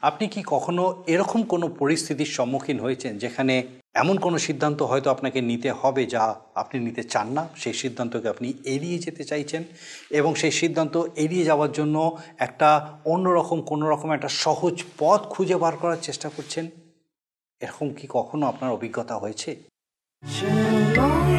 আপনি কি কখনো এরকম কোনো পরিস্থিতির সম্মুখীন হয়েছেন যেখানে এমন কোনো সিদ্ধান্ত হয়তো আপনাকে নিতে হবে যা আপনি নিতে চান না? সেই সিদ্ধান্তকে আপনি এড়িয়ে যেতে চাইছেন এবং সেই সিদ্ধান্ত এড়িয়ে যাওয়ার জন্য একটা অন্যরকম, কোনো রকম একটা সহজ পথ খুঁজে বার করার চেষ্টা করছেন? এরকম কি কখনো আপনার অভিজ্ঞতা হয়েছে? হৃদয়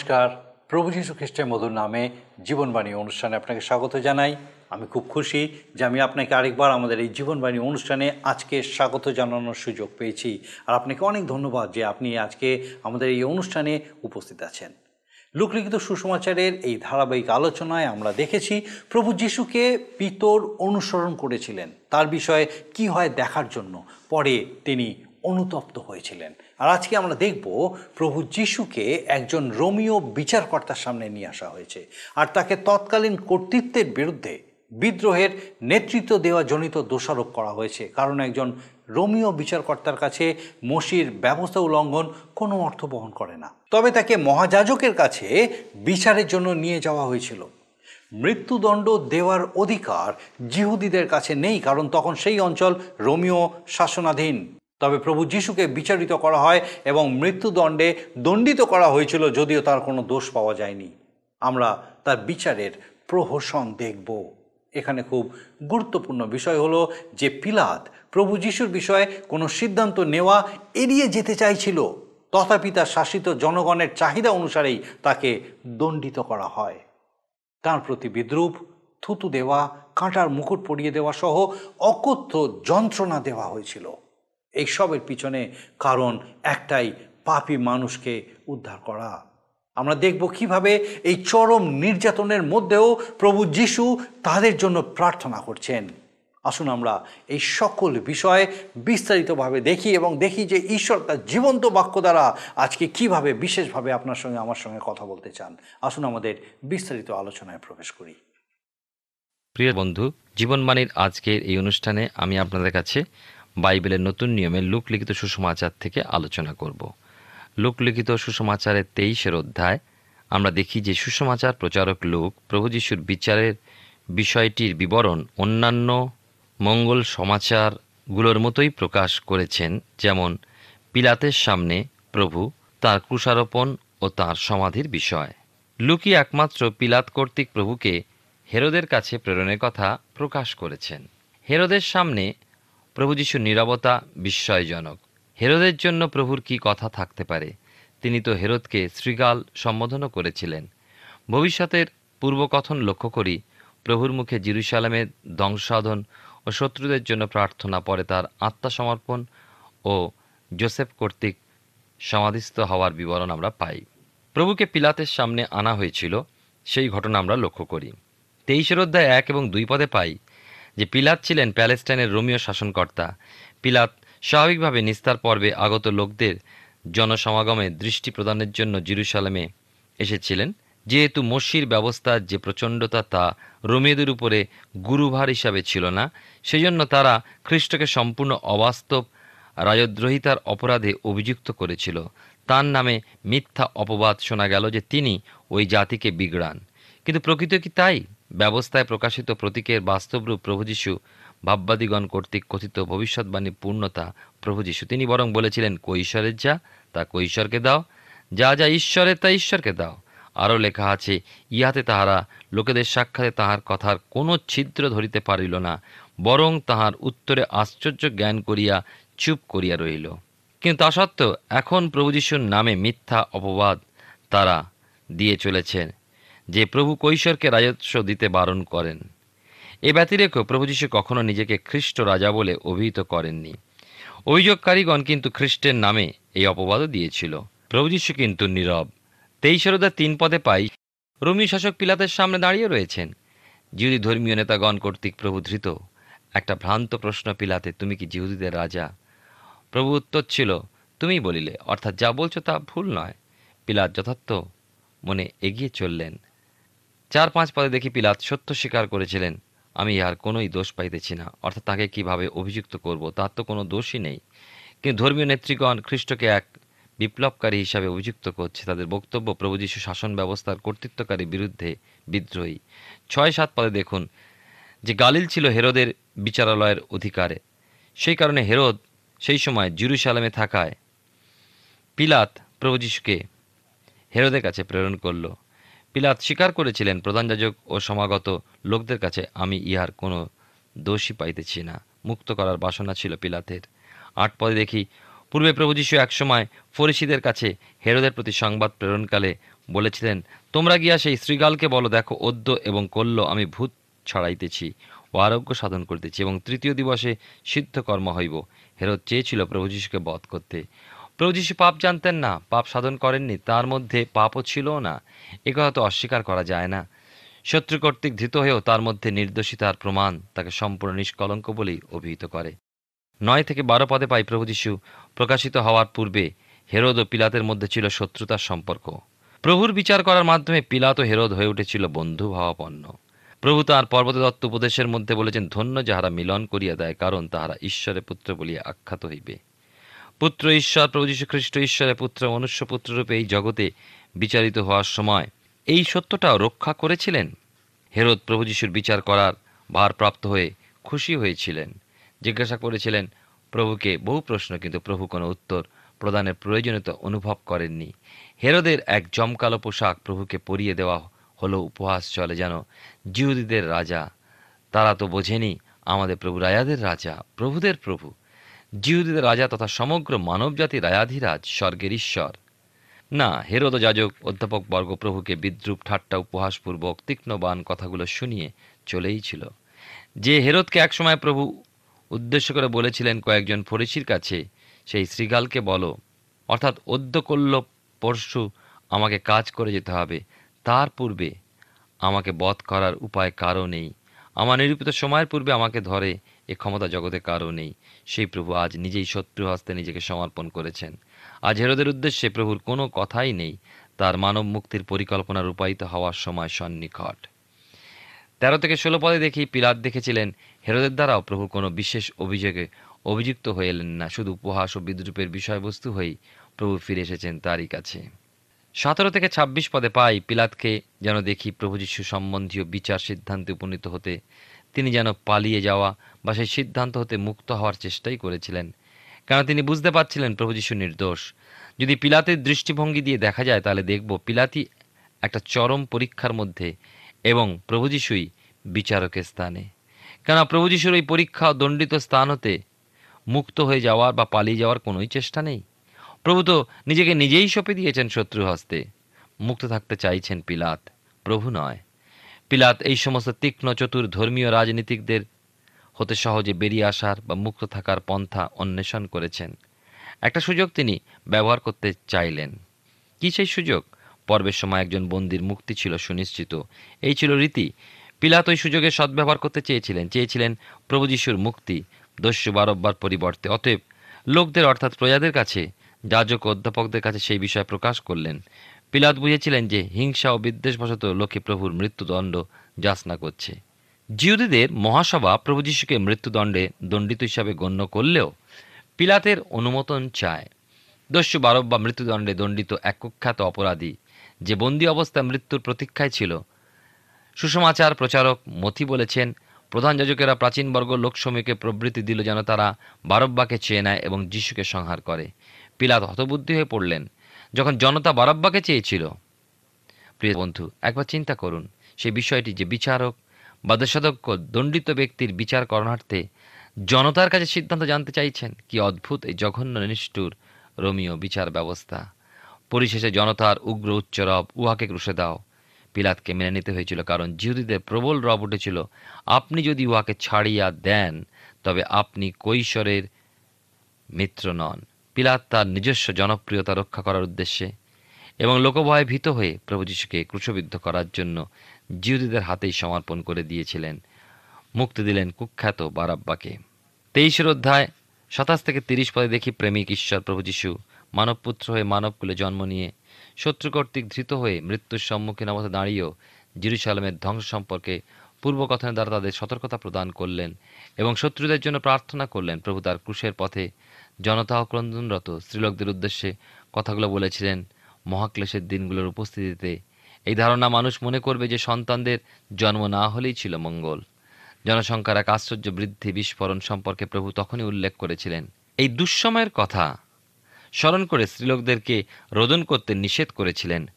নমস্কার। প্রভু যীশু খ্রিস্টের মধুর নামে জীবনবাণী অনুষ্ঠানে আপনাকে স্বাগত জানাই। আমি খুব খুশি যে আমি আপনাকে আরেকবার আমাদের এই জীবনবাণী অনুষ্ঠানে আজকে স্বাগত জানানোর সুযোগ পেয়েছি। আর আপনাকে অনেক ধন্যবাদ যে আপনি আজকে আমাদের এই অনুষ্ঠানে উপস্থিত আছেন। লোকলিখিত সুসমাচারের এই ধারাবাহিক আলোচনায় আমরা দেখেছি প্রভু যিশুকে পিতর অনুসরণ করেছিলেন। তার বিষয়ে কি হয় দেখার জন্য। পরে তিনি অনুতপ্ত হয়েছিলেন। আর আজকে আমরা দেখব প্রভু যিশুকে একজন রোমিও বিচারকর্তার সামনে নিয়ে আসা হয়েছে আর তাকে তৎকালীন কর্তৃত্বের বিরুদ্ধে বিদ্রোহের নেতৃত্ব দেওয়া জনিত দোষারোপ করা হয়েছে। কারণ একজন রোমিও বিচারকর্তার কাছে মসির ব্যবস্থা উল্লঙ্ঘন কোনো অর্থ বহন করে না। তবে তাকে মহাযাজকের কাছে বিচারের জন্য নিয়ে যাওয়া হয়েছিল। মৃত্যুদণ্ড দেওয়ার অধিকার জিহুদিদের কাছে নেই, কারণ তখন সেই অঞ্চল রোমিও শাসনাধীন। তবে প্রভু যিশুকে বিচারিত করা হয় এবং মৃত্যুদণ্ডে দণ্ডিত করা হয়েছিল যদিও তার কোনো দোষ পাওয়া যায়নি। আমরা তার বিচারের প্রহসন দেখব। এখানে খুব গুরুত্বপূর্ণ বিষয় হলো যে পিলাত, প্রভু যিশুর বিষয়ে কোনো সিদ্ধান্ত নেওয়া এড়িয়ে যেতে চাইছিল। তথাপি তার শাসিত জনগণের চাহিদা অনুসারেই তাকে দণ্ডিত করা হয়। তার প্রতি বিদ্রুপ, থুতু দেওয়া, কাঁটার মুকুট পরিয়ে দেওয়া সহ অকথ্য যন্ত্রণা দেওয়া হয়েছিল। এইসবের পিছনে কারণ একটাই, পাপী মানুষকে উদ্ধার করা। আমরা দেখব কীভাবে এই চরম নির্যাতনের মধ্যেও প্রভু যিশু তাদের জন্য প্রার্থনা করছেন। আসুন আমরা এই সকল বিষয়ে বিস্তারিতভাবে দেখি এবং দেখি যে ঈশ্বর তার জীবন্ত বাক্য দ্বারা আজকে কীভাবে বিশেষভাবে আপনার সঙ্গে, আমার সঙ্গে কথা বলতে চান। আসুন আমাদের বিস্তারিত আলোচনায় প্রবেশ করি। প্রিয় বন্ধু জীবনবাণীর আজকের এই অনুষ্ঠানে আমি আপনাদের কাছে বাইবেলের নতুন নিয়মে লোকলিখিত সুসমাচার থেকে আলোচনা করব। লোকলিখিত সুসমাচারের তেইশের অধ্যায়, আমরা দেখি যে সুসমাচার প্রচারক লোক প্রভু যিশুর বিচারের বিষয়টির বিবরণ অন্যান্য মঙ্গল সমাচারগুলোর মতোই প্রকাশ করেছেন, যেমন পিলাতের সামনে প্রভু তার ক্রুশারোপণ ও তার সমাধির বিষয়। লুকি একমাত্র পিলাত কর্তৃক প্রভুকে হেরোদের কাছে প্রেরণের কথা প্রকাশ করেছেন। হেরোদের সামনে প্রভু যিশুর নীরবতা বিস্ময়জনক। হেরোদের জন্য প্রভুর কি কথা থাকতে পারে? তিনি তো হেরোদকে শ্রীগাল সম্বোধনও করেছিলেন। ভবিষ্যতের পূর্বকথন লক্ষ্য করি, প্রভুর মুখে জিরুসালামের ধ্বংসাধন ও শত্রুদের জন্য প্রার্থনা, পরে তার আত্মসমর্পণ ও জোসেফ কর্তৃক সমাধিস্থ হওয়ার বিবরণ আমরা পাই। প্রভুকে পিলাতের সামনে আনা হয়েছিল, সেই ঘটনা আমরা লক্ষ্য করি। তেইশের অধ্যায় এক এবং দুই পদে পাই যে পিলাত ছিলেন প্যালেস্টাইনের রোমিও শাসনকর্তা। পিলাত স্বাভাবিকভাবে নিস্তার পর্বে আগত লোকদের জনসমাগমে দৃষ্টি প্রদানের জন্য জিরুসালামে এসেছিলেন। যেহেতু মসির ব্যবস্থার যে প্রচণ্ডতা তা রোমিওদের উপরে গুরুভার হিসাবে ছিল না, সেজন্য তারা খ্রিস্টকে সম্পূর্ণ অবাস্তব রাজদ্রোহিতার অপরাধে অভিযুক্ত করেছিল। তার নামে মিথ্যা অপবাদ শোনা গেল যে তিনি ওই জাতিকে বিগড়ান। কিন্তু প্রকৃত কি তাই? ব্যবস্থায় প্রকাশিত প্রতীকের বাস্তবরূপ প্রভু যীশু, ভাববাদীগণ কর্তৃক কথিত ভবিষ্যৎবাণী পূর্ণতা প্রভু যীশু। তিনি বরং বলেছিলেন কৈশোরের যা, তা কৈশ্বরকে দাও। যা যা ঈশ্বরের, তা ঈশ্বরকে দাও। আরও লেখা আছে, ইহাতে তাহারা লোকেদের সাক্ষাতে তাহার কথার কোনো ছিদ্র ধরিতে পারিল না, বরং তাহার উত্তরে আশ্চর্য জ্ঞান করিয়া চুপ করিয়া রহিল কিন্তু তা সত্ত্বেও এখন প্রভু যিশুর নামে মিথ্যা অপবাদ তারা দিয়ে চলেছেন। যে প্রভু কৈশোরকে রাজস্ব দিতে বারণ করেন। এ ব্যতিরেকেও প্রভু যীশু কখনো নিজেকে খ্রিস্ট রাজা বলে অভিহিত করেননি। অভিযোগকারীগণ কিন্তু খ্রিস্টের নামে এই অপবাদও দিয়েছিল। প্রভু যীশু কিন্তু নীরব। তেইশেরোদা তিন পদে পাই রোমীয় শাসক পিলাতের সামনে দাঁড়িয়ে রয়েছেন। জিহুদি ধর্মীয় নেতাগণ কর্তৃক প্রভু ধৃত। একটা ভ্রান্ত প্রশ্ন, পিলাতে, তুমি কি জিহুদিদের রাজা? প্রভু উত্তর ছিল তুমি বলিলে, অর্থাৎ যা বলছো তা ভুল নয়। পিলাত যথার্থ মনে এগিয়ে চললেন। চার পাঁচ পদে দেখি পিলাত সত্য স্বীকার করেছিলেন। আমি ইহার কোনোই দোষ পাইতেছি না, অর্থাৎ তাকে কীভাবে অভিযুক্ত করব, তার তো কোনো দোষই নেই। কিন্তু ধর্মীয় নেতৃগণ খ্রিস্টকে এক বিপ্লবকারী হিসাবে অভিযুক্ত করছে। তাদের বক্তব্য প্রভু যীশু শাসন ব্যবস্থার কর্তৃত্বকারী বিরুদ্ধে বিদ্রোহী। ছয় সাত পদে দেখুন যে গালিল ছিল হেরোদের বিচারালয়ের অধিকারে। সেই কারণে হেরোদ সেই সময় জেরুসালেমে থাকায় পিলাত প্রভু যীশুকে হেরোদের কাছে প্রেরণ করল। পিলাত স্বীকার করেছিলেন প্রধান যাজক ও সমাগত লোকদের কাছে, আমি ইহার কোনো দোষী পাইতেছি না। মুক্ত করার বাসনা ছিল পিলাতের। আট পদে দেখি, পূর্বে প্রভু যীশু একসময় ফরিসিদের কাছে হেরোদের প্রতি সংবাদ প্রেরণকালে বলেছিলেন, তোমরা গিয়া সেই শ্রীগালকে বলো, দেখো, অদ্য এবং কল্য আমি ভূত ছড়াইতেছি ও আরোগ্য সাধন করিতেছি এবং তৃতীয় দিবসে সিদ্ধ কর্ম হইব। হেরোদ চেয়েছিল প্রভু যীশুকে বধ করতে। প্রভু পাপ জানতেন না, পাপ সাধন করেননি, তার মধ্যে পাপও ছিল না। এ কথা তো অস্বীকার করা যায় না। শত্রু কর্তৃক ধৃত হয়েও তার মধ্যে নির্দোষিতার প্রমাণ তাকে সম্পূর্ণ নিষ্কলঙ্ক বলেই অভিহিত করে। নয় থেকে বারো পদে পাই প্রভু যীশু প্রকাশিত হওয়ার পূর্বে হেরোদ ও পিলাতের মধ্যে ছিল শত্রুতার সম্পর্ক। প্রভুর বিচার করার মাধ্যমে পিলাত ও হেরোদ হয়ে উঠেছিল বন্ধু ভাবাপন্ন। প্রভু তাঁর পর্বত দত্ত উপদেশের মধ্যে বলেছেন, ধন্য যাহারা মিলন করিয়া দেয়, কারণ তাহারা ঈশ্বরের পুত্র বলিয়া আখ্যাত হইবে। পুত্র ঈশ্বর, প্রভু যীশু খ্রিস্ট ঈশ্বরের পুত্র মনুষ্য পুত্ররূপে এই জগতে বিচারিত হওয়ার সময় এই সত্যটাও রক্ষা করেছিলেন? হেরোদ প্রভু যীশুর বিচার করার ভারপ্রাপ্ত হয়ে খুশি হয়েছিলেন। জিজ্ঞাসা করেছিলেন, প্রভুকে বহু প্রশ্ন, কিন্তু প্রভু কোনো উত্তর প্রদানের প্রয়োজনীয়তা অনুভব করেননি। হেরোদের এক জমকালো পোশাক প্রভুকে পরিয়ে দেওয়া হলো উপহাস চলে যেন জিহুদীদের রাজা। তারা তো বোঝেনি আমাদের প্রভু রাজাদের রাজা, প্রভুদের প্রভু। জিহুদীদের রাজা তথা সমগ্র মানবজাতি রায়াধিরাজ, স্বর্গের ঈশ্বর। না, হেরোদ যাজক, অধ্যাপক বর্গ প্রভুকে বিদ্রুপ, ঠাট্টা, উপহাসপূর্বক, তীক্ষ্ণবান কথাগুলো শুনিয়ে চলেই ছিল। যে হেরোদকে একসময় প্রভু উদ্দেশ্য করে বলেছিলেন কয়েকজন ফরিসির কাছে, সেই শ্রীগালকে বলো, অর্থাৎ অদ্য করল পরশু আমাকে কাজ করে যেতে হবে। তার পূর্বে আমাকে বধ করার উপায় কারও নেই। আমার নিরূপিত সময়ের পূর্বে আমাকে ধরে এ ক্ষমতা জগতে কারও নেই। সেই প্রভু আজ নিজেই শত্রু হস্তে নিজেকে সমর্পণ করেছেন। আজ হেরোদের উদ্দেশ্যে প্রভুর কোনো কথাই নেই। তার মানব মুক্তির পরিকল্পনা রূপায়িত হওয়ার সময় সন্নিকট। তেরো থেকে ষোলো পদে দেখি পিলাত দেখেছিলেন। হেরোদের দ্বারাও প্রভু কোনো বিশেষ অভিযোগে অভিযুক্ত হয়ে এলেন না। শুধু উপহাস ও বিদ্রুপের বিষয়বস্তু হয়েই প্রভু ফিরে এসেছেন তারই কাছে। সতেরো থেকে ছাব্বিশ পদে পাই পিলাতকে যেন দেখি প্রভু যীশু সম্বন্ধীয় বিচার সিদ্ধান্তে উপনীত হতে। তিনি যেন পালিয়ে যাওয়া বা সেই সিদ্ধান্ত হতে মুক্ত হওয়ার চেষ্টাই করেছিলেন। কেন তিনি বুঝতে পারছিলেন প্রভু যিশু নির্দোষ। যদি পিলাতের দৃষ্টিভঙ্গি দিয়ে দেখা যায়, তাহলে দেখব পিলাতি একটা চরম পরীক্ষার মধ্যে এবং প্রভু যিশুই বিচারকের স্থানে। কেন প্রভু যিশুর ওই পরীক্ষা দণ্ডিত স্থান হতে মুক্ত হয়ে যাওয়ার বা পালিয়ে যাওয়ার কোনোই চেষ্টা নেই। প্রভু তো নিজেকে নিজেই সঁপে দিয়েছেন শত্রু হস্তে। মুক্ত থাকতে চাইছেন পিলাত। প্রভু নয়। পিলাত এই সমস্ত তীক্ষ্ণ, চতুর ধর্মীয় রাজনীতিকদের হতে সহজে বেরিয়ে আসার বা মুক্ত থাকার পন্থা অন্বেষণ করেছেন। একটা সুযোগ তিনি ব্যবহার করতে চাইলেন। কি সেই সুযোগ? পর্বের সময় একজন বন্দির মুক্তি ছিল সুনিশ্চিত। এই ছিল রীতি। পিলাত ওই সুযোগের সদ্ব্যবহার করতে চেয়েছিলেন। চেয়েছিলেন প্রভু যিশুর মুক্তি, দস্যু বারব্বার পরিবর্তে। অতএব লোকদের অর্থাৎ প্রজাদের কাছে, যাজক অধ্যাপকদের কাছে সেই বিষয় প্রকাশ করলেন। পিলাত বুঝেছিলেন যে হিংসা ও বিদ্বেষবশত লোকে প্রভুর মৃত্যুদণ্ড যাচনা করছে। জিহুদীদের মহাসভা প্রভু যিশুকে মৃত্যুদণ্ডে দণ্ডিত হিসাবে গণ্য করলেও পিলাতের অনুমোদন চায়। দস্যু বারব্বা মৃত্যুদণ্ডে দণ্ডিত এক কুখ্যাত অপরাধী যে বন্দি অবস্থায় মৃত্যুর প্রতীক্ষায় ছিল। সুষমাচার প্রচারক মথি বলেছেন, প্রধান যাজকেরা প্রাচীনবর্গ লোকসমীকে প্রবৃত্তি দিল যেন তারা বারব্বাকে চেয়ে নেয় এবং যিশুকে সংহার করে। পিলাত হতবুদ্ধি হয়ে পড়লেন, যখন জনতা বারব্বাকে চেয়েছিল। প্রিয় বন্ধু, একবার চিন্তা করুন, সেই বিষয়টি যে বিচারক বা দোষাধ্যক্ষ দণ্ডিত ব্যক্তির বিচার করণার্থে জনতার কাছে সিদ্ধান্ত জানতে চাইছেন কি অদ্ভুত এই জঘন্য নিষ্ঠুর রোমিও বিচার ব্যবস্থা। পরিশেষে জনতার উগ্র উচ্চরব উহাকে ক্রুশে দাও। পিলাতকে মেনে নিতে হয়েছিল কারণ জিহুদীদের প্রবল রব উঠেছিল, আপনি যদি উহাকে ছাড়িয়া দেন, তবে আপনি কৈশোরের মিত্র নন। পিলাত তার নিজস্ব জনপ্রিয়তা রক্ষা করার উদ্দেশ্যে এবং লোকভয়ে ভীত হয়ে প্রভু যীশুকে ক্রুশবিদ্ধ করার জন্য জিহুদীদের হাতেই সমর্পণ করে দিয়েছিলেন। মুক্তি দিলেন কুখ্যাত বারাব্বাকে। তেইশের অধ্যায়, সাতাশ থেকে তিরিশ পদে দেখি প্রেমিক ঈশ্বর প্রভু যীশু মানবপুত্র হয়ে মানবকুলে জন্ম নিয়ে শত্রু কর্তৃক ধৃত হয়ে মৃত্যুর সম্মুখীন অবস্থা দাঁড়িয়েও জিরুসালামের ধ্বংস সম্পর্কে পূর্বকথনের দ্বারা তাদের সতর্কতা প্রদান করলেন এবং শত্রুদের জন্য প্রার্থনা করলেন। প্রভু তার ক্রুশের পথে জনতা ও ক্রন্দনরত স্ত্রীলোকদের উদ্দেশ্যে কথাগুলো বলেছিলেন। মহাক্লেশের দিনগুলোর উপস্থিতিতে এই ধারণা মানুষ মনে করবে যে সন্তানদের জন্ম না হলেই ছিল মঙ্গল। জনসংখ্যার এক আশ্চর্য বৃদ্ধি বিস্ফোরণ সম্পর্কে প্রভু তখনই উল্লেখ করেছিলেন। এই দুঃসময়ের কথা স্মরণ করে স্ত্রীলোকদেরকে রোদন করতে নিষেধ করেছিলেন।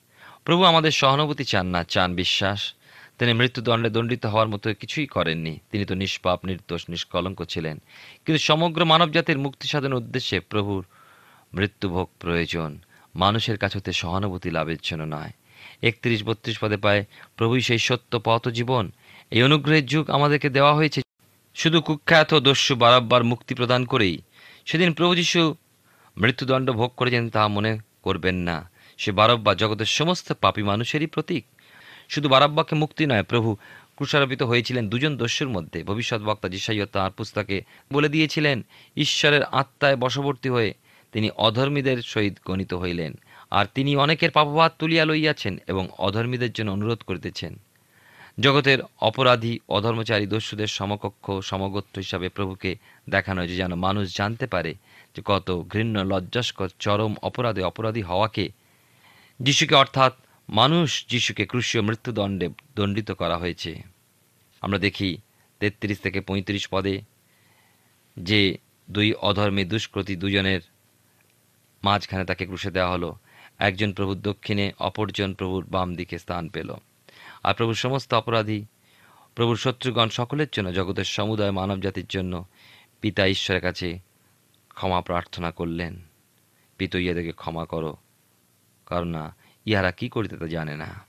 প্রভু আমাদের সহানুভূতি চান না, চান বিশ্বাস। তিনি মৃত্যুদণ্ডে দণ্ডিত হওয়ার মতো কিছুই করেননি। তিনি তো নিষ্পাপ, নির্দোষ, নিষ্কলঙ্ক ছিলেন। কিন্তু সমগ্র মানবজাতির মুক্তি সাধনের উদ্দেশ্যে প্রভুর মৃত্যুভোগ প্রয়োজন। মানুষের কাছ সহানুভূতি লাভের জন্য নয়। একত্রিশ বত্রিশ পদে পায়। প্রভু সেই সত্য পথ জীবন। এই অনুগ্রহের যুগ আমাদেরকে দেওয়া হয়েছে। শুধু কুখ্যাত দস্যু বারব্বার মুক্তি প্রদান করেই। সেদিন প্রভু যিশু মৃত্যুদণ্ড ভোগ করেছেন তা মনে করবেন না। সে বারব্বা জগতের সমস্ত পাপী মানুষেরই প্রতীক। শুধু বারাব্বাকে মুক্তি নয়, প্রভু ক্রুশারোপিত হয়েছিলেন দুজন দস্যুর মধ্যে। ভবিষ্যৎ বক্তা জিসাইয় তাঁর পুস্তকে বলে দিয়েছিলেন, ঈশ্বরের আত্মায় বশবর্তী হয়ে তিনি অধর্মীদের সহিত গণিত হইলেন। আর তিনি অনেকের পাপভাত তুলিয়া লইয়াছেন এবং অধর্মীদের জন্য অনুরোধ করিতেছেন। জগতের অপরাধী, অধর্মচারী দস্যুদের সমকক্ষ সমগত্য হিসাবে প্রভুকে দেখানো হয়েছে যেন মানুষ জানতে পারে যে কত ঘৃণ্য, লজ্জাস্কর, চরম অপরাধে অপরাধী হওয়াকে যিশুকে অর্থাৎ মানুষ যিশুকে ক্রুশীয় মৃত্যুদণ্ডে দণ্ডিত করা হয়েছে। আমরা দেখি তেত্রিশ থেকে পঁয়ত্রিশ পদে যে দুই অধর্মী দুষ্কৃতী দুজনের মাঝখানে তাকে ক্রুশে দেওয়া হলো। একজন প্রভুর দক্ষিণে, অপরজন প্রভুর বাম দিকে স্থান পেল। আর প্রভুর সমস্ত অপরাধী, প্রভুর শত্রুগণ সকলের জন্য, জগতের সমুদায় মানবজাতির জন্য পিতা ঈশ্বরের কাছে ক্ষমা প্রার্থনা করলেন। পিত, ইহাদেরকে ক্ষমা করো, কারণ না, ইহারা কি করিতে তা জানে না।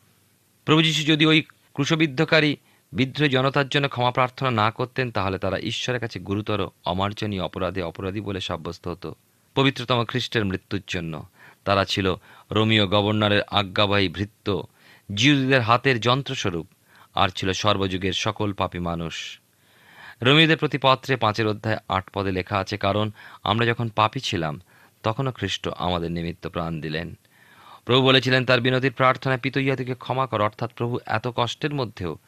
প্রভু যীশু যদি ওই ক্রুশবিদ্ধকারী, বিদ্রোহী জনতার জন্য ক্ষমা প্রার্থনা না করতেন, তাহলে তারা ঈশ্বরের কাছে গুরুতর, অমার্জনীয় অপরাধে অপরাধী বলে সাব্যস্ত হতো। পবিত্রতম খ্রিস্টের মৃত্যুর জন্য। তারা ছিল রোমিও গভর্নরের আজ্ঞাবাহী ভৃত্য জিউদের হাতের যন্ত্রস্বরূপ, আর ছিল সর্বযুগের সকল পাপী মানুষ। রোমিওদের প্রতি পত্রে পাঁচের অধ্যায় আট পদে লেখা আছে, কারণ আমরা যখন পাপী ছিলাম, তখনও খ্রিস্ট আমাদের নিমিত্ত প্রাণ দিলেন। প্রভু বলেছিলেন, তার বিনতির প্রার্থনায় পিত ইহাদিকে ক্ষমা কর, অর্থাৎ প্রভু এত কষ্টের মধ্যেও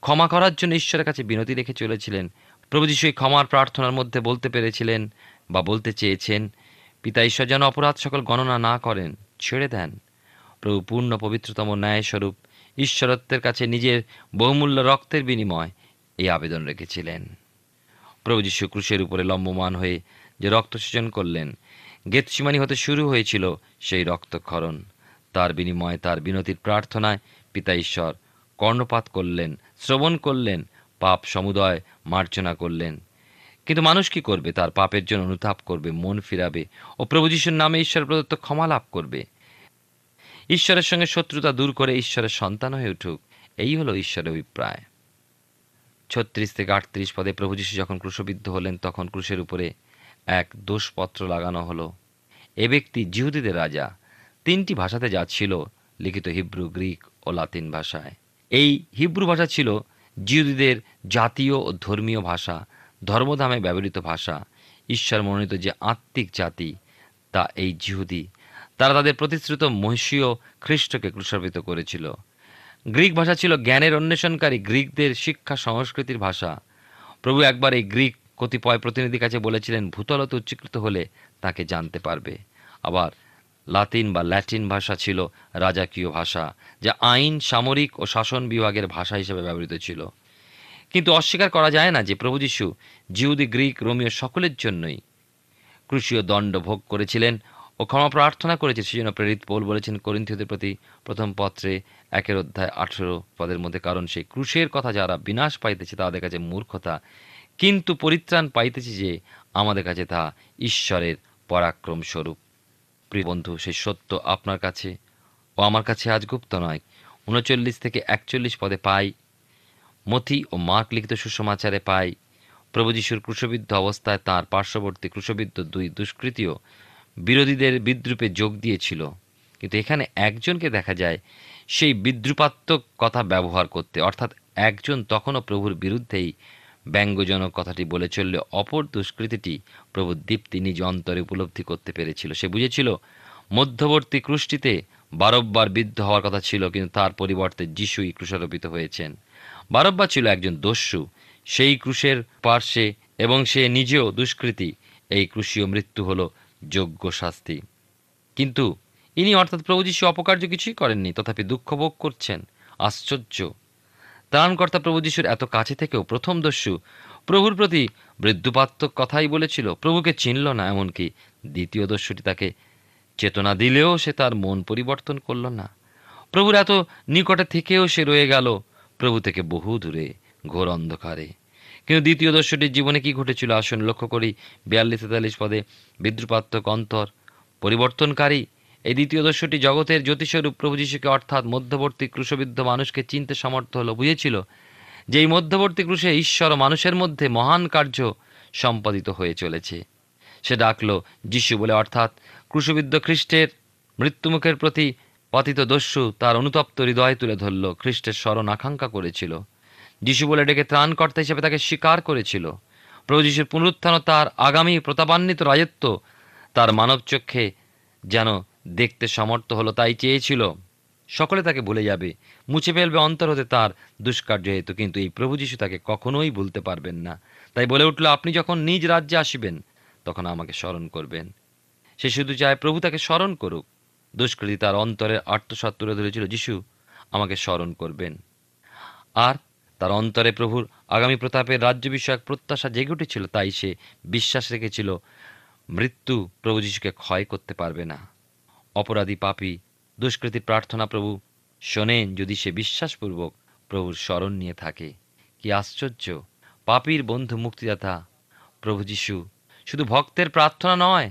ক্ষমা করার জন্য ঈশ্বরের কাছে বিনতি রেখে চলেছিলেন। প্রভু যিশু ক্ষমার প্রার্থনার মধ্যে বলতে পেরেছিলেন বা বলতে চেয়েছেন পিতা ঈশ্বর যেন অপরাধ সকল গণনা না করেন, ছেড়ে দেন। প্রভু পূর্ণ পবিত্রতম ন্যায়স্বরূপ ঈশ্বরত্বের কাছে নিজের বহুমূল্য রক্তের বিনিময় এই আবেদন রেখেছিলেন। প্রভু যীশু ক্রুশের উপরে লম্বমান হয়ে যে রক্ত সৃজন করলেন, গেতসীমানি হতে শুরু হয়েছিল সেই রক্তক্ষরণ। তার বিনিময়ে তার বিনতির প্রার্থনায় পিতা ঈশ্বর কর্ণপাত করলেন, শ্রবণ করলেন, পাপ সমুদয় মার্জনা করলেন। কিন্তু মানুষ কি করবে? তার পাপের জন্য অনুতাপ করবে, মন ফিরাবে ও প্রভু যিশুর নামে ঈশ্বর প্রদত্ত ক্ষমা লাভ করবে। ঈশ্বরের সঙ্গে শত্রুতা দূর করে ঈশ্বরের সন্তান হয়ে উঠুক, এই হলো ঈশ্বরের অভিপ্রায়। ছত্রিশ থেকে আটত্রিশ পদে প্রভু যীশু যখন ক্রুশবিদ্ধ হলেন, তখন ক্রুশের উপরে এক দোষপত্র লাগানো হলো। এ ব্যক্তি জিহুদীদের রাজা। তিনটি ভাষাতে যা ছিল লিখিত হিব্রু, গ্রিক ও লাতিন ভাষায়। এই হিব্রু ভাষা ছিল জিহুদীদের জাতীয় ও ধর্মীয় ভাষা। ধর্মধামে ব্যবহৃত ভাষা ঈশ্বর মনোনীত যে আত্মিক জাতি, তা এই জিহুদি। তারা তাদের প্রতিশ্রুত মহিষীয় খ্রিস্টকে ক্রুশার্পিত করেছিল। গ্রিক ভাষা ছিল জ্ঞানের অন্বেষণকারী। গ্রিকদের শিক্ষা সংস্কৃতির ভাষা। প্রভু একবার এই গ্রিক কতিপয় প্রতিনিধির কাছে বলেছিলেন, ভূতলতে উচ্চীকৃত হলে তাকে জানতে পারবে। আবার লাতিন বা ল্যাটিন ভাষা ছিল রাজাকীয় ভাষা, যা আইন, সামরিক ও শাসন বিভাগের ভাষা হিসেবে ব্যবহৃত ছিল। কিন্তু অস্বীকার করা যায় না যে প্রভু যীশু জিহুদি, গ্রিক, রোমীয় সকলের জন্যই ক্রুশীয় দণ্ড ভোগ করেছিলেন ও ক্ষমা প্রার্থনা করেছে। সেজন্য প্রেরিত পৌল বলেছেন, করিন্থীয়দের প্রতি প্রথম পত্রে একের অধ্যায় আঠেরো পদের মধ্যে, কারণ সেই ক্রুশের কথা যারা বিনাশ পাইতেছে, তাদের কাছে মূর্খতা। কিন্তু পরিত্রাণ পাইতেছে যে আমাদের কাছে তা ঈশ্বরের পরাক্রম স্বরূপ। প্রিয় বন্ধু, সেই সত্য আপনার কাছে ও আমার কাছে আজ গুপ্ত নয়। উনচল্লিশ থেকে একচল্লিশ পদে পাই মথি ও মার্ক লিখিত সুসমাচারে পাই প্রভু যিশুর ক্রুশবিদ্ধ অবস্থায় তাঁর পার্শ্ববর্তী ক্রুশবিদ্ধ দুই দুষ্কৃতীয় বিরোধীদের বিদ্রুপে যোগ দিয়েছিল। কিন্তু এখানে একজনকে দেখা যায়, সেই বিদ্রুপাত্মক কথা ব্যবহার করতে, অর্থাৎ একজন তখনও প্রভুর বিরুদ্ধেই ব্যঙ্গজনক কথাটি বলে চললে অপর দুষ্কৃতিটি প্রভু দীপ্তি নিজ অন্তরে উপলব্ধি করতে পেরেছিল। সে বুঝেছিল, মধ্যবর্তী ক্রুশটিতে বারব্বার বিদ্ধ হওয়ার কথা ছিল, কিন্তু তার পরিবর্তে যিশুই ক্রুশারোপিত হয়েছেন। বারব্বার ছিল একজন দস্যু। সেই ক্রুশের পার্শ্বে এবং সে নিজেও দুষ্কৃতি। এই ক্রুশীয় মৃত্যু হল যোগ্য শাস্তি। কিন্তু ইনি অর্থাৎ প্রভু অপকার্য কিছুই করেননি, তথাপি দুঃখ ভোগ করছেন। আশ্চর্য। ত্রাণকর্তা প্রভু যিশুর এত কাছে থেকেও প্রথম দস্যু প্রভুর প্রতি বৃদ্ধপাত্মক কথাই বলেছিল, প্রভুকে চিনল না, এমনকি দ্বিতীয় দস্যুটি তাকে চেতনা দিলেও সে তার মন পরিবর্তন করল না। প্রভুর এত নিকটে থেকেও সে রয়ে গেল প্রভু থেকে বহু দূরে, ঘোর অন্ধকারে। কিন্তু দ্বিতীয় দস্যুটির জীবনে কি ঘটেছিল আসুন লক্ষ্য করি। বিয়াল্লিশ তেতাল্লিশ পদে বিদ্রুপাত্মক অন্তর, পরিবর্তনকারী। এই দ্বিতীয় দস্যুটি জগতের জ্যোতিষরূপ প্রভু যিশুকে অর্থাৎ মধ্যবর্তী ক্রুশবিদ্ধ মানুষকে চিনতে সমর্থ হলো বুঝেছিল যে এই মধ্যবর্তী ক্রুশে ঈশ্বর মানুষের মধ্যে মহান কার্য সম্পাদিত হয়ে চলেছে। সে ডাকল, যিশু বলে অর্থাৎ ক্রুশবিদ্ধ খ্রিস্টের মৃত্যুমুখের প্রতি পতিত দস্যু তার অনুতপ্ত হৃদয় তুলে ধরল, খ্রিস্টের স্মরণ আকাঙ্ক্ষা করেছিল। যিশু বলে ডেকে ত্রাণকর্তা হিসেবে তাকে স্বীকার করেছিল। প্রভু যিশুর পুনরুত্থান তার আগামী প্রতাপান্বিত রাজত্ব তার মানব চক্ষে যেন দেখতে সমর্থ হলো তাই চেয়েছিল। সকলে তাকে ভুলে যাবে, মুছে ফেলবে অন্তর হতে তার দুষ্কার্য হেতু, কিন্তু এই প্রভু যিশু তাকে কখনোই ভুলতে পারবেন না। তাই বলে উঠল, আপনি যখন নিজ রাজ্যে আসিবেন, তখন আমাকে স্মরণ করবেন। সে শুধু চায় প্রভু তাকে স্মরণ করুক। দুষ্কৃতি তার অন্তরের আত্মসাত তুলে ধরেছিল, যিশু, আমাকে স্মরণ করবেন। আর তার অন্তরে প্রভুর আগামী প্রতাপের রাজ্য বিষয়ক প্রত্যাশা জেগে উঠেছিল, তাই সে বিশ্বাস রেখেছিল, মৃত্যু প্রভু যিশুকে ক্ষয় করতে পারবে না। অপরাধী পাপী দুষ্কৃতির প্রার্থনা প্রভু, শোনেন যদি সে বিশ্বাসপূর্বক প্রভুর স্মরণ নিয়ে থাকে। কি আশ্চর্য! পাপীর বন্ধু মুক্তিদাতা, প্রভু যিশু, শুধু ভক্তের প্রার্থনা নয়,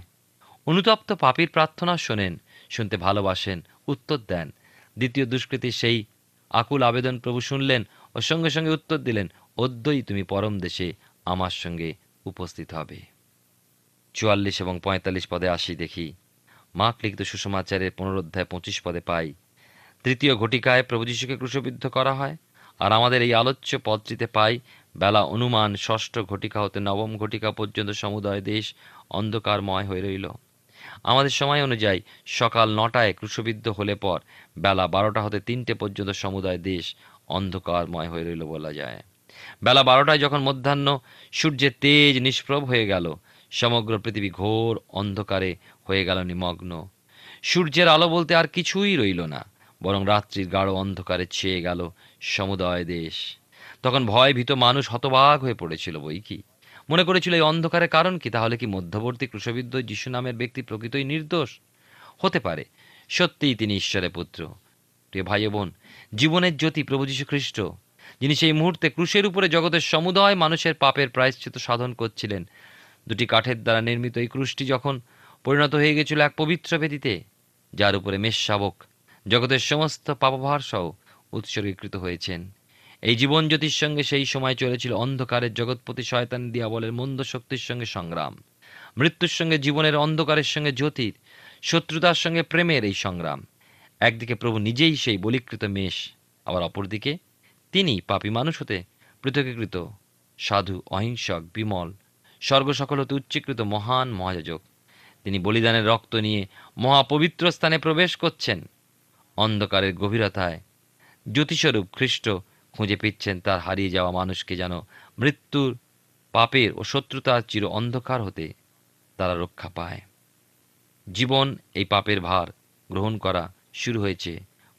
অনুতপ্ত পাপীর প্রার্থনা শোনেন। শুনতে ভালোবাসেন, উত্তর দেন। দ্বিতীয় দুষ্কৃতির সেই আকুল আবেদন প্রভু শুনলেন ও সঙ্গে সঙ্গে উত্তর দিলেন অদ্যই তুমি পরম দেশে আমার সঙ্গে উপস্থিত হবে। চুয়াল্লিশ এবং পঁয়তাল্লিশ পদে আসি দেখি। মাক লিখিত সুষমাচারের পুনরুদ্ধায় পঁচিশ পদে পাই। তৃতীয় ঘটিকায় প্রভু যিশুকে ক্রুশবিদ্ধ করা হয় আর আমাদের এই আলোচ্য পদটিতে পাই, বেলা অনুমান ষষ্ঠ ঘটিকা হতে নবম ঘটিকা পর্যন্ত সমুদয় দেশ অন্ধকারময় হয়ে রইল। আমাদের সময় অনুযায়ী সকাল নটায় ক্রুশবিদ্ধ হলে পর বেলা বারোটা হতে তিনটে পর্যন্ত সমুদায় দেশ অন্ধকারময় হয়ে রইল বলা যায়। বেলা বারোটায় যখন মধ্যাহ্ন সূর্যের তেজ নিষ্প্রভ হয়ে গেল, সমগ্র পৃথিবী ঘোর অন্ধকারে হয়ে গেল নিমগ্ন। সূর্যের আলো বলতে আর কিছুই রইল না, বরং রাত্রির গাঢ় অন্ধকারে ছেয়ে গেল সমুদয় দেশ। তখন ভয় ভীত মানুষ হতবাক হয়ে পড়েছিল বই কি মনে করেছিল এই অন্ধকারের কারণ কি? তাহলে কি মধ্যবর্তী ক্রুশবিদ্ধ যিশু নামের ব্যক্তি প্রকৃতই নির্দোষ? হতে পারে। সত্যিই তিনি ঈশ্বরের পুত্র। প্রিয় ভাই বোন, জীবনের জ্যোতি প্রভু যীশু খ্রিস্ট, যিনি সেই মুহূর্তে ক্রুশের উপরে জগতের সমুদয় মানুষের পাপের প্রায়শ্চিত সাধন করছিলেন। দুটি কাঠের দ্বারা নির্মিত এই ক্রুশটি যখন পরিণত হয়ে গেছিল এক পবিত্র বেদিতে যার উপরে মেষ শাবক জগতের সমস্ত পাপভার সহ উৎসর্গীকৃত হয়েছেন। এই জীবন জ্যোতির সঙ্গে সেই সময় চলেছিল অন্ধকারের জগৎপতি শয়তান দিয়াবলের মন্দ শক্তির সঙ্গে সংগ্রাম। মৃত্যুর সঙ্গে জীবনের অন্ধকারের সঙ্গে জ্যোতির, শত্রুতার সঙ্গে প্রেমের এই সংগ্রাম। একদিকে প্রভু নিজেই সেই বলিকৃত মেষ, আবার অপরদিকে তিনি পাপী মানুষ হতে পৃথকীকৃত, সাধু, অহিংসক, বিমল স্বর্গ সকল হতে উচ্চীকৃত মহান মহাযাজক। তিনি বলিদানের রক্ত নিয়ে মহাপবিত্র স্থানে প্রবেশ করছেন। অন্ধকারের গভীরতায় জ্যোতিস্বরূপ খ্রিস্ট খুঁজে পিচ্ছেন তার হারিয়ে যাওয়া মানুষকে যেন মৃত্যুর পাপের ও শত্রুতার চির অন্ধকার হতে তারা রক্ষা পায়। জীবন এই পাপের ভার গ্রহণ করা শুরু হয়েছে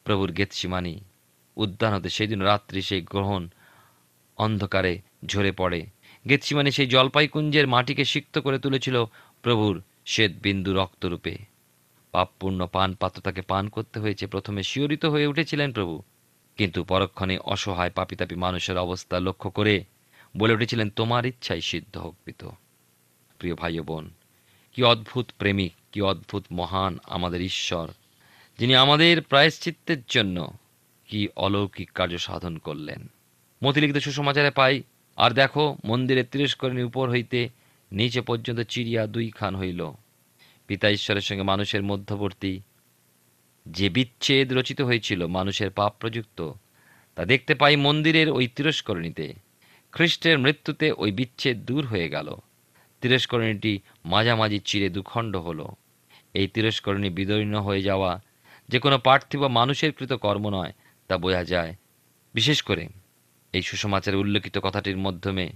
প্রভুর গেতসিমানি উদ্যান হতে। সেই দিন রাত্রি সেই গ্রহণ অন্ধকারে ঝরে পড়ে। গেতসিমানি সেই জলপাইকুঞ্জের মাটিকে সিক্ত করে তুলেছিল প্রভুর শ্বেত বিন্দু রক্তরূপে। পাপপূর্ণ পান পাত্র তাকে পান করতে হয়েছে। প্রথমে শিহরিত হয়ে উঠেছিলেন প্রভু। কিন্তু পরক্ষণে অসহায় পাপিতাপি মানুষের অবস্থা লক্ষ্য করে বলে উঠেছিলেন, তোমার ইচ্ছাই সিদ্ধ হোক পিত। প্রিয় ভাই বোন, কি অদ্ভুত প্রেমিক, কি অদ্ভুত মহান আমাদের ঈশ্বর, যিনি আমাদের প্রায়শ্চিত্তের জন্য কি অলৌকিক কার্য সাধন করলেন। মতিলিখিত সুসমাচারে পাই, আর দেখো মন্দিরের তিরস্করণী উপর হইতে নিচে পর্যন্ত চিড়িয়া দুই খান হইল। পিতা ঈশ্বরের সঙ্গে মানুষের মধ্যবর্তী যে বিচ্ছেদ রচিত হয়েছিল মানুষের পাপ প্রযুক্ত, তা দেখতে পাই মন্দিরের ওই তিরস্করণীতে। খ্রিস্টের মৃত্যুতে ওই বিচ্ছেদ দূর হয়ে গেল। তিরস্করণীটি মাঝামাঝি চিরে দুখণ্ড হলো। এই তিরস্করণী বিদীর্ণ হয়ে যাওয়া যে কোনো পার্থিব মানুষের কৃত কর্ম নয়, তা বোঝা যায়। বিশেষ করে এই সুসমাচারে উল্লেখিত কথাটির মাধ্যমে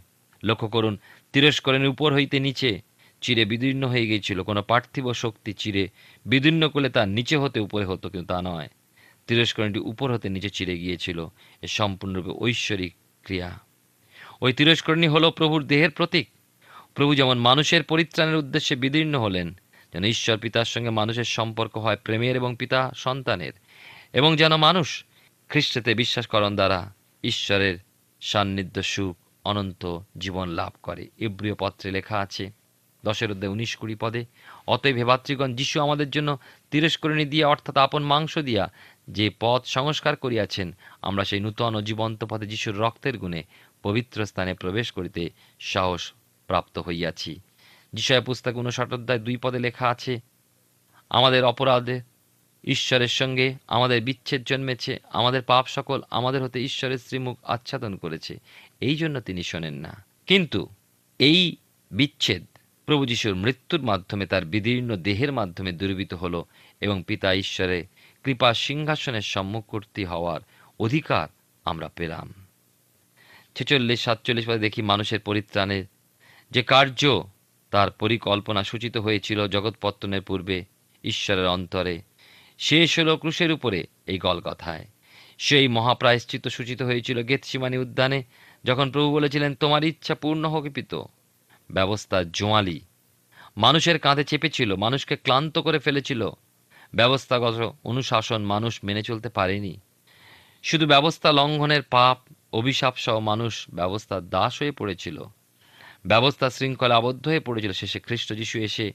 লক্ষ্য করুন, তিরস্করণের উপর হইতে নিচে চিরে বিদীর্ণ হয়ে গিয়েছিল। কোনো পার্থিব শক্তি চিরে বিদীর্ণ করলে তার নিচে হতে উপরে হতো, কিন্তু তা নয়। তিরস্করণটি উপর হতে নিচে চিরে গিয়েছিল। এ সম্পূর্ণরূপে ঐশ্বরিক ক্রিয়া। ওই তিরস্করণী হল প্রভুর দেহের প্রতীক। প্রভু যেমন মানুষের পরিত্রাণের উদ্দেশ্যে বিদীর্ণ হলেন, যেন ঈশ্বর পিতার সঙ্গে মানুষের সম্পর্ক হয় প্রেমের এবং পিতা সন্তানের, এবং যেন মানুষ খ্রিস্টতে বিশ্বাসকরণ দ্বারা ঈশ্বরের সান্নিধ্য সুখ অনন্ত জীবন লাভ করে। ইব্রিয় পত্রে লেখা আছে দশের অধ্যায় উনিশ কুড়ি পদে, অতএব হে যিশু আমাদের জন্য তিরস্করণী দিয়া, অর্থাৎ আপন মাংস দিয়া যে পথ সংস্কার করিয়াছেন, আমরা সেই নূতন ও জীবন্ত পথে যিশুর রক্তের গুণে পবিত্র স্থানে প্রবেশ করিতে সাহস প্রাপ্ত হইয়াছি। যিশয় পুস্তক উনষাট অধ্যায় দুই পদে লেখা আছে, আমাদের অপরাধে ঈশ্বরের সঙ্গে আমাদের বিচ্ছেদ জন্মেছে, আমাদের পাপ সকল আমাদের হতে ঈশ্বরের শ্রীমুখ আচ্ছাদন করেছে, এই জন্য তিনি শোনেন না। কিন্তু এই বিচ্ছেদ প্রভু যিশুর মৃত্যুর মাধ্যমে তার বিদীর্ণ দেহের মাধ্যমে দুর্বৃত হল এবং পিতা ঈশ্বরে কৃপা সিংহাসনের সম্মুখবর্তী হওয়ার অধিকার আমরা পেলাম। ছেচল্লিশ, সাতচল্লিশ পদে দেখি মানুষের পরিত্রাণের যে কার্য তার পরিকল্পনা সূচিত হয়েছিল জগৎপত্তনের পূর্বে ঈশ্বরের অন্তরে শেষ হলো ক্রুশের উপরে এই গলকথায় সেই মহাপ্রায়শ্চিত্ত সূচিত হয়েছিল গেতসিমানি উদ্যানে, যখন প্রভু বলেছিলেন, তোমার ইচ্ছা পূর্ণ হোক পিত ব্যবস্থা জোয়ালি। মানুষের কাঁধে চেপেছিল, মানুষকে ক্লান্ত করে ফেলেছিল। ব্যবস্থাগত অনুশাসন মানুষ মেনে চলতে পারেনি। শুধু ব্যবস্থা লঙ্ঘনের পাপ, অভিশাপ সহ মানুষ ব্যবস্থার দাস হয়ে পড়েছিল। ব্যবস্থা শৃঙ্খলা আবদ্ধ হয়ে পড়েছিল। শেষে খ্রিস্ট যিশু এসে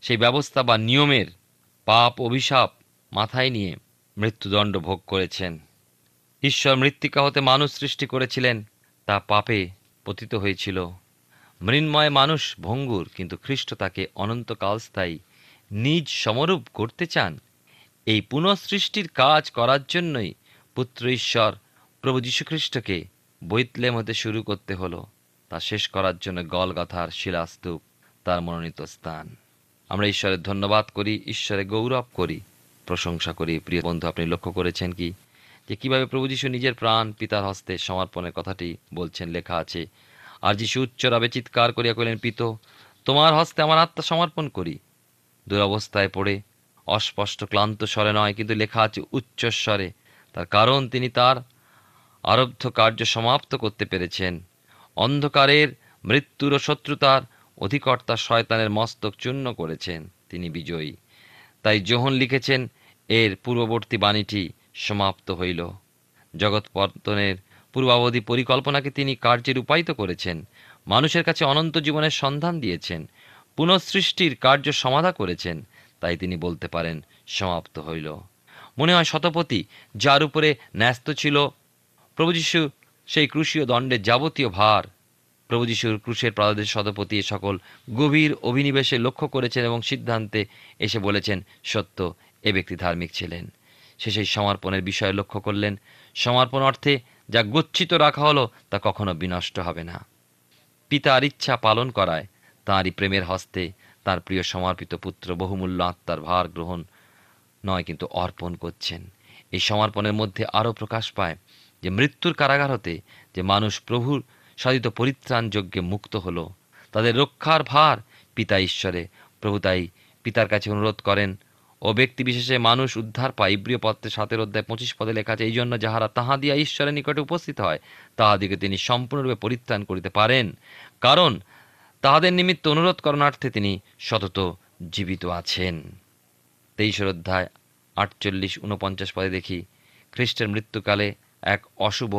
সেই ব্যবস্থা বা নিয়মের পাপ, অভিশাপ মাথায় নিয়ে মৃত্যুদণ্ড ভোগ করেছেন। ঈশ্বর মৃত্তিকা হতে মানুষ সৃষ্টি করেছিলেন, তা পাপে পতিত হয়েছিল। মৃন্ময় মানুষ ভঙ্গুর, কিন্তু খ্রিস্ট তাকে অনন্তকাল স্থায়ী, নিজ সমরূপ করতে চান। এই পুনঃসৃষ্টির কাজ করার জন্যই পুত্র ঈশ্বর প্রভু যীশুখ্রিস্টকে বৈতলেম হতে শুরু করতে হলো। তা শেষ করার জন্য গলগাথার শিলাস্তূপ, তার মনোনীত স্থান। আমরা ঈশ্বরের ধন্যবাদ করি, ঈশ্বরে গৌরব করি, প্রশংসা করি। প্রিয় বন্ধু, আপনি লক্ষ্য করেছেন কি? যে কীভাবে প্রভু যীশু নিজের প্রাণ পিতার হস্তে সমর্পণের কথাটি বলছেন, লেখা আছে আর যিশু উচ্চরাবে চিৎকার করিয়া কইলেন পিত, তোমার হস্তে আমার আত্মা সমর্পণ করি। দুরবস্থায় পড়ে, অস্পষ্ট, ক্লান্ত স্বরে নয়, কিন্তু লেখা আছে উচ্চস্বরে। তার কারণ তিনি তার আরব্ধ কার্য সমাপ্ত করতে পেরেছেন। অন্ধকারের মৃত্যুর ও শত্রুতার অধিকর্তা শয়তানের মস্তক চূর্ণ করেছেন। তিনি বিজয়ী। তাই জোহন লিখেছেন, এর পূর্ববর্তী বাণীটি সমাপ্ত হইল। জগৎ পতনের পূর্বাবধি পরিকল্পনাকে তিনি কার্যে রূপায়িত করেছেন। মানুষের কাছে অনন্ত জীবনের সন্ধান দিয়েছেন। পুনঃসৃষ্টির কার্য সমাধা করেছেন। তাই তিনি বলতে পারেন, সমাপ্ত হইল। মনে হয় শতপতি যার উপরে ন্যস্ত ছিল প্রভু যীশু, সেই ক্রুশীয় দণ্ডের যাবতীয় ভার। প্রভু যিশুর ক্রুশের প্রাদেশ শতপতি এ সকল গভীর অভিনিবেশে লক্ষ্য করেছেন এবং সিদ্ধান্তে এসে বলেছেন, সত্য, এ ব্যক্তি ধার্মিক ছিলেন। সে সেই সমর্পণের বিষয়ে লক্ষ্য করলেন। সমর্পণ অর্থে যা গচ্ছিত রাখা হলো তা কখনো বিনষ্ট হবে না। পিতার ইচ্ছা পালন করায়, তাঁরই প্রেমের হস্তে তার প্রিয় সমর্পিত পুত্র বহুমূল্য আত্মার ভার গ্রহণ নয় কিন্তু অর্পণ করছেন। এই সমর্পণের মধ্যে আরও প্রকাশ পায় যে মৃত্যুর কারাগার হতে যে মানুষ প্রভুর সাধিত পরিত্রাণ যজ্ঞে মুক্ত হলো, তাদের রক্ষার ভার পিতা ঈশ্বরে। প্রভু তাই পিতার কাছে অনুরোধ করেন ও ব্যক্তি বিশেষে মানুষ উদ্ধার পায়। ইব্রিয় পত্রে সাতের অধ্যায় পঁচিশ পদে লেখা আছে এই জন্য যাহারা তাহা দিয়া ঈশ্বরের নিকটে উপস্থিত হয় তাহাদিকে তিনি সম্পূর্ণরূপে পরিত্রাণ করিতে পারেন। কারণ তাহাদের নিমিত্ত অনুরোধ করণার্থে তিনি সতত জীবিত আছেন। তেইশের অধ্যায় আটচল্লিশ উনপঞ্চাশ পদে দেখি, খ্রিস্টের মৃত্যুকালে এক অশুভ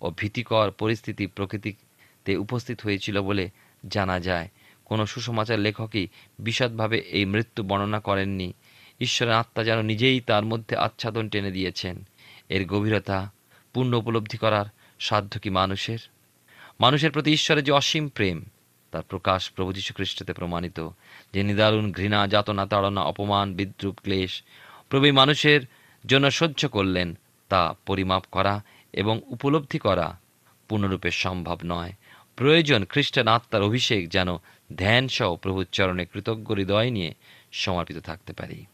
ও ভীতিকর পরিস্থিতি প্রকৃতিতে উপস্থিত হয়েছিল বলে জানা যায়। কোনো সুসমাচার লেখকই বিশদভাবে এই মৃত্যু বর্ণনা করেননি। ঈশ্বরের আত্মা যেন নিজেই তার মধ্যে আচ্ছাদন টেনে দিয়েছেন। এর গভীরতা, পূর্ণ উপলব্ধি করার সাধ্য কি মানুষের? মানুষের প্রতি ঈশ্বরের যে অসীম প্রেম, তার প্রকাশ প্রভু যীশু খ্রিস্টতে প্রমাণিত। যে নিদারুণ ঘৃণা, যাতনা, তাড়না, অপমান, বিদ্রুপ, ক্লেশ প্রভু মানুষের জন্য সহ্য করলেন, তা পরিমাপ করা এবং উপলব্ধি করা পূর্ণরূপে সম্ভব নয়। প্রয়োজন খ্রিস্টান আত্মার অভিষেক যেন ধ্যান সহ কৃতজ্ঞ হৃদয় নিয়ে সমর্পিত থাকতে পারি।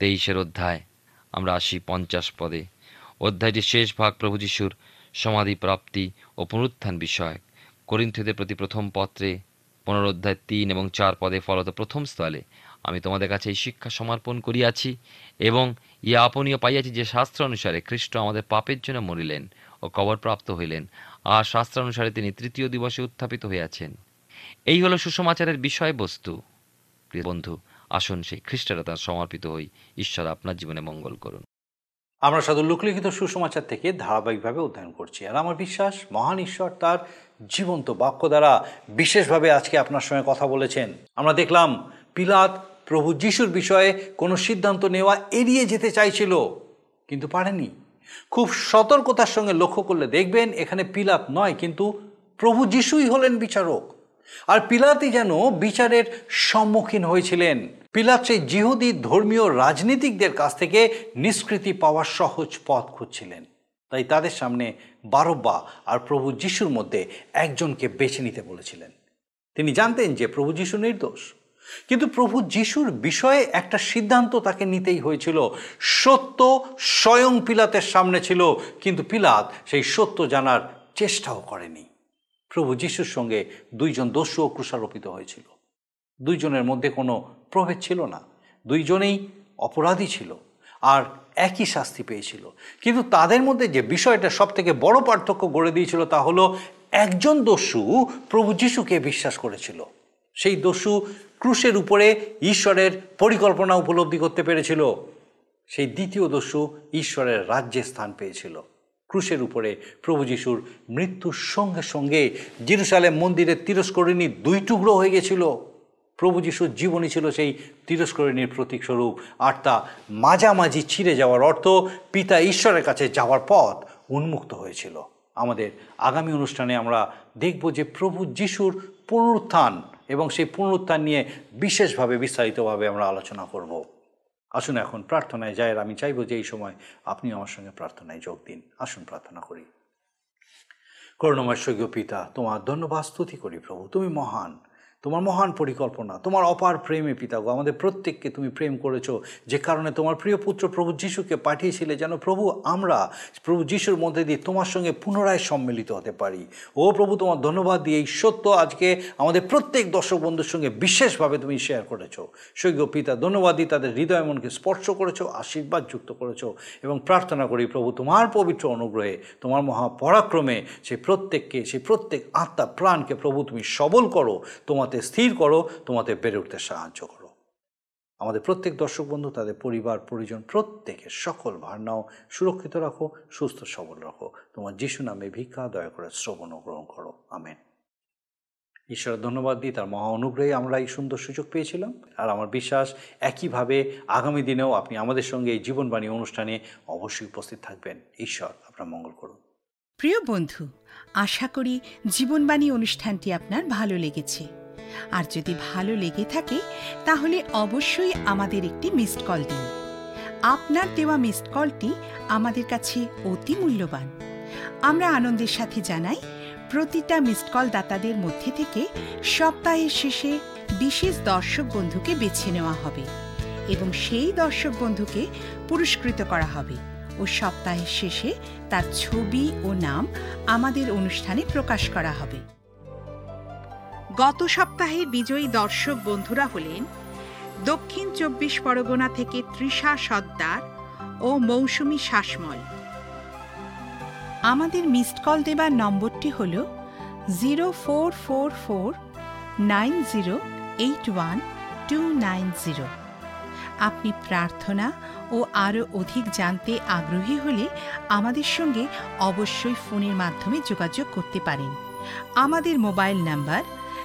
তেইশের অধ্যায়। আমরা আসি পঞ্চাশ পদে। অধ্যায়টির শেষ ভাগ প্রভু যিশুর সমাধি, প্রাপ্তি ও পুনরুত্থান বিষয়ক। করিন্থীদের প্রতি প্রথম পত্রে পুনরোধ্যায় তিন এবং চার পদে ফলত প্রথম স্থলে আমি তোমাদের কাছে এই শিক্ষা সমর্পণ করিয়াছি এবং ইয়া আপনীয় পাইয়াছি যে শাস্ত্র অনুসারে খ্রিস্ট আমাদের পাপের জন্য মরিলেন ও কবরপ্রাপ্ত হইলেন, আর শাস্ত্রানুসারে তিনি তৃতীয় দিবসে উত্থাপিত হইয়াছেন। এই হলো সুসমাচারের বিষয়বস্তু। বন্ধু আসুন, সেই খ্রিস্টেরা তার সমর্পিত হই ঈশ্বর আপনার জীবনে মঙ্গল করুন। আমরা সাধু লোকলিখিত সুসমাচার থেকে ধারাবাহিকভাবে অধ্যয়ন করছি। আর আমার বিশ্বাস, মহান ঈশ্বর তার জীবন্ত বাক্য দ্বারা বিশেষভাবে আজকে আপনার সঙ্গে কথা বলেছেন। আমরা দেখলাম, পিলাত প্রভু যিশুর বিষয়ে কোনো সিদ্ধান্ত নেওয়া এড়িয়ে যেতে চাইছিল, কিন্তু পারেনি খুব সতর্কতার সঙ্গে লক্ষ্য করলে দেখবেন, এখানে পিলাত নয়, কিন্তু প্রভু যিশুই হলেন বিচারক। আর পিলাতই যেন বিচারের সম্মুখীন হয়েছিলেন। পিলাত সেই জিহুদি ধর্মীয় রাজনীতিকদের কাছ থেকে নিষ্কৃতি পাওয়ার সহজ পথ খুঁজছিলেন। তাই তাদের সামনে বারব্বা আর প্রভু যিশুর মধ্যে একজনকে বেছে নিতে বলেছিলেন। তিনি জানতেন যে প্রভু যিশু নির্দোষ। কিন্তু প্রভু যিশুর বিষয়ে একটা সিদ্ধান্ত তাকে নিতেই হয়েছিল। সত্য স্বয়ং পিলাতের সামনে ছিল, কিন্তু পিলাত সেই সত্য জানার চেষ্টাও করেনি। প্রভু যিশুর সঙ্গে দুইজন দস্যুও ক্রুষারোপিত হয়েছিল। দুইজনের মধ্যে কোনো প্রভেদ ছিল না। দুইজনেই অপরাধী ছিল আর একই শাস্তি পেয়েছিল। কিন্তু তাদের মধ্যে যে বিষয়টা সব থেকে বড় পার্থক্য গড়ে দিয়েছিল তা হলো একজন দস্যু প্রভু যিশুকে বিশ্বাস করেছিল। সেই দস্যু ক্রুশের উপরে ঈশ্বরের পরিকল্পনা উপলব্ধি করতে পেরেছিল। সেই দ্বিতীয় দস্যু ঈশ্বরের রাজ্যে স্থান পেয়েছিল। ক্রুশের উপরে প্রভু যিশুর মৃত্যুর সঙ্গে সঙ্গে জিরুসালেম মন্দিরের তিরস্করিণী দুই টুকরো হয়ে গেছিল। প্রভু যিশুর জীবনী ছিল সেই তিরস্করিণীর প্রতীক স্বরূপ। আর তা মাঝামাঝি ছিঁড়ে যাওয়ার অর্থ পিতা ঈশ্বরের কাছে যাওয়ার পথ উন্মুক্ত হয়েছিল। আমাদের আগামী অনুষ্ঠানে আমরা দেখব যে প্রভু যিশুর পুনরুত্থান এবং সেই পুনরুত্থান নিয়ে বিশেষভাবে বিস্তারিতভাবে আমরা আলোচনা করব। আসুন এখন প্রার্থনায় আর আমি চাইব যে এই সময় আপনি আমার সঙ্গে প্রার্থনায় যোগ দিন। আসুন প্রার্থনা করি। করুণময় স্বর্গীয় পিতা, তোমার ধন্যবাদ, স্তুতি করি প্রভু, তুমি মহান। তোমার মহান পরিকল্পনা, তোমার অপার প্রেমে পিতাগো, আমাদের প্রত্যেককে তুমি প্রেম করেছ, যে কারণে তোমার প্রিয় পুত্র প্রভু যিশুকে পাঠিয়েছিলে, যেন প্রভু আমরা, প্রভু যিশুর মধ্যে দিয়ে তোমার সঙ্গে পুনরায় সম্মিলিত হতে পারি। ও প্রভু, তোমার ধন্যবাদ দিয়ে এই সত্য আজকে আমাদের প্রত্যেক দর্শক বন্ধুর সঙ্গে বিশেষভাবে তুমি শেয়ার করেছ। স্বর্গীয় পিতা, ধন্যবাদ দিয়ে তাদের হৃদয় মনকে স্পর্শ করেছ, আশীর্বাদ যুক্ত করেছ এবং প্রার্থনা করি প্রভু, তোমার পবিত্র অনুগ্রহে, তোমার মহাপরাক্রমে, সেই প্রত্যেককে, সেই প্রত্যেক আত্মা, প্রাণকে প্রভু তুমি সবল করো তোমাতে স্থির করো, তোমাতে বেড়ে উঠতে সাহায্য করো। আমাদের প্রত্যেক দর্শক বন্ধু, তাদের পরিবার, পরিজন, প্রত্যেকের সকল ভারনাও সুরক্ষিত রাখো, সুস্থ সবল রাখো। তোমার যিশু নামে ভিক্ষা, দয়া করে শ্রবণ গ্রহণ করো। আমেন। ঈশ্বরের ধন্যবাদ দিই, তার মহা অনুগ্রহে আমরা এই সুন্দর সুযোগ পেয়েছিলাম। আর আমার বিশ্বাস, একইভাবে আগামী দিনেও আপনি আমাদের সঙ্গে এই জীবনবাণী অনুষ্ঠানে অবশ্যই উপস্থিত থাকবেন। ঈশ্বর আপনার মঙ্গল করুন। প্রিয় বন্ধু, আশা করি জীবনবাণী অনুষ্ঠানটি আপনার ভালো লেগেছে। আর যদি ভালো লেগে থাকে, তাহলে অবশ্যই আমাদের একটি মিসড কল দিন। আপনার দেওয়া মিসড কলটি আমাদের কাছে অতি মূল্যবান। আমরা আনন্দের সাথে জানাই, প্রতিটা মিসড কল দাতাদের মধ্যে থেকে সপ্তাহের শেষে বিশেষ দর্শক বন্ধুকে বেছে নেওয়া হবে এবং সেই দর্শক বন্ধুকে পুরস্কৃত করা হবে ও সপ্তাহের শেষে তার ছবি ও নাম আমাদের অনুষ্ঠানে প্রকাশ করা হবে। গত সপ্তাহের বিজয়ী দর্শক বন্ধুরা হলেন দক্ষিণ চব্বিশ পরগনা থেকে তৃষা সর্দার ও মৌসুমি শাসমল। আমাদের মিসড কল দেবার নম্বরটি হল zero four four four nine zero eight one two nine zero. আপনি প্রার্থনা ও আরও অধিক জানতে আগ্রহী হলে আমাদের সঙ্গে অবশ্যই ফোনের মাধ্যমে যোগাযোগ করতে পারেন। আমাদের mobile number